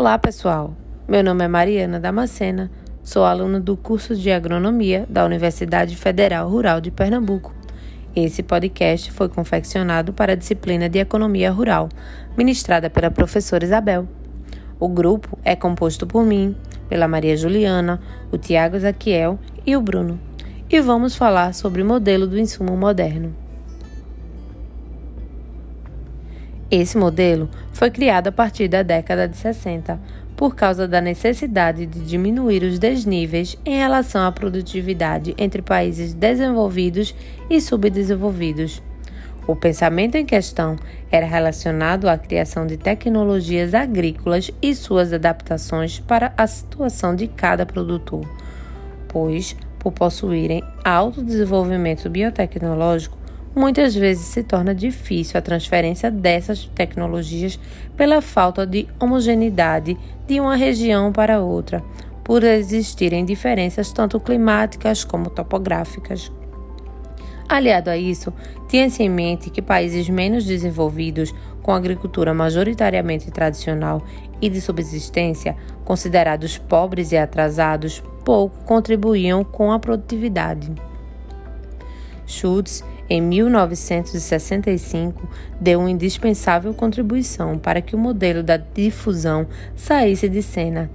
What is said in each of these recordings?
Olá, pessoal. Meu nome é Mariana Damascena, sou aluna do curso de Agronomia da Universidade Federal Rural de Pernambuco. Esse podcast foi confeccionado para a disciplina de Economia Rural, ministrada pela professora Isabel. O grupo é composto por mim, pela Maria Juliana, o Tiago Zaquiel e o Bruno. E vamos falar sobre o modelo do insumo moderno. Esse modelo foi criado a partir da década de 60 por causa da necessidade de diminuir os desníveis em relação à produtividade entre países desenvolvidos e subdesenvolvidos. O pensamento em questão era relacionado à criação de tecnologias agrícolas e suas adaptações para a situação de cada produtor, pois, por possuírem alto desenvolvimento biotecnológico, muitas vezes se torna difícil a transferência dessas tecnologias pela falta de homogeneidade de uma região para outra, por existirem diferenças tanto climáticas como topográficas. Aliado a isso, tinha-se em mente que países menos desenvolvidos, com agricultura majoritariamente tradicional e de subsistência, considerados pobres e atrasados, pouco contribuíam com a produtividade. Schultz, em 1965, deu uma indispensável contribuição para que o modelo da difusão saísse de cena.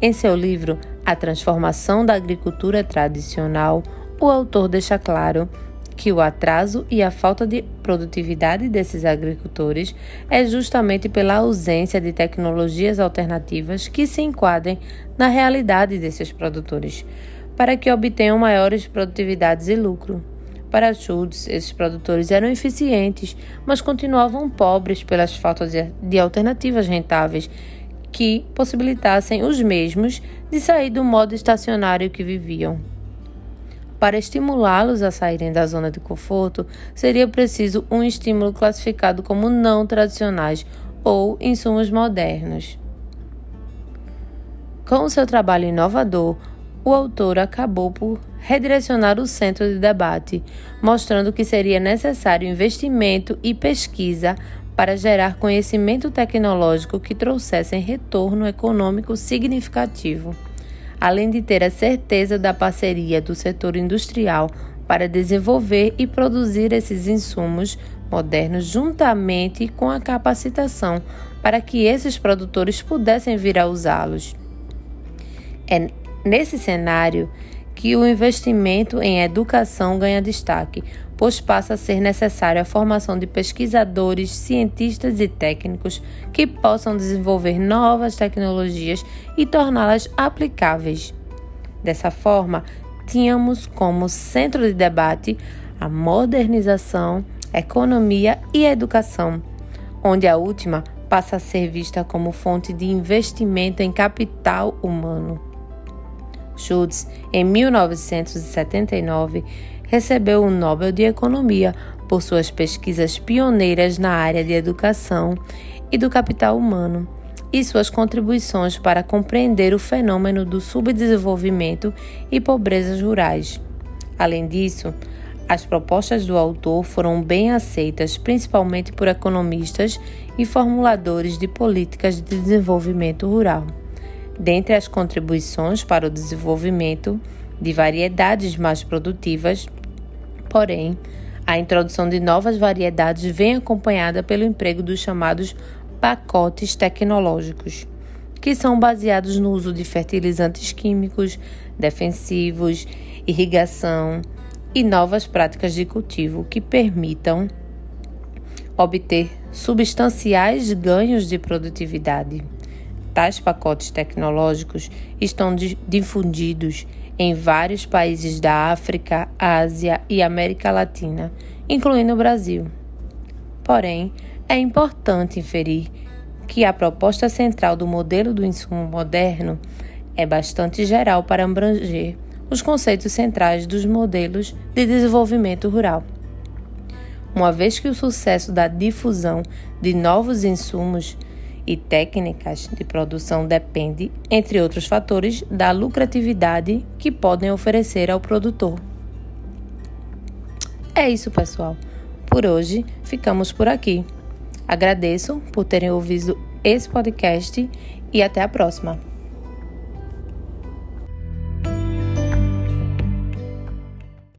Em seu livro A Transformação da Agricultura Tradicional, o autor deixa claro que o atraso e a falta de produtividade desses agricultores é justamente pela ausência de tecnologias alternativas que se enquadrem na realidade desses produtores, para que obtenham maiores produtividades e lucro. Para Schultz, esses produtores eram eficientes, mas continuavam pobres pelas faltas de alternativas rentáveis que possibilitassem os mesmos de sair do modo estacionário que viviam. Para estimulá-los a saírem da zona de conforto, seria preciso um estímulo classificado como não tradicionais ou insumos modernos. Com seu trabalho inovador, o autor acabou por redirecionar o centro de debate, mostrando que seria necessário investimento e pesquisa para gerar conhecimento tecnológico que trouxessem retorno econômico significativo além de ter a certeza da parceria do setor industrial para desenvolver e produzir esses insumos modernos juntamente com a capacitação para que esses produtores pudessem vir a usá-los. É nesse cenário que o investimento em educação ganha destaque, pois passa a ser necessária a formação de pesquisadores, cientistas e técnicos que possam desenvolver novas tecnologias e torná-las aplicáveis. Dessa forma, tínhamos como centro de debate a modernização, economia e educação, onde a última passa a ser vista como fonte de investimento em capital humano. Schultz, em 1979, recebeu o Nobel de Economia por suas pesquisas pioneiras na área de educação e do capital humano e suas contribuições para compreender o fenômeno do subdesenvolvimento e pobrezas rurais. Além disso, as propostas do autor foram bem aceitas, principalmente por economistas e formuladores de políticas de desenvolvimento rural. Dentre as contribuições para o desenvolvimento de variedades mais produtivas, Porém, a introdução de novas variedades vem acompanhada pelo emprego dos chamados pacotes tecnológicos, que são baseados no uso de fertilizantes químicos, defensivos, irrigação e novas práticas de cultivo que permitam obter substanciais ganhos de produtividade. Tais pacotes tecnológicos estão difundidos em vários países da África, Ásia e América Latina, incluindo o Brasil. Porém, é importante inferir que a proposta central do modelo do insumo moderno é bastante geral para abranger os conceitos centrais dos modelos de desenvolvimento rural. Uma vez que o sucesso da difusão de novos insumos e técnicas de produção depende, entre outros fatores, da lucratividade que podem oferecer ao produtor. É isso, pessoal. Por hoje, ficamos por aqui. Agradeço por terem ouvido, esse podcast e até a próxima.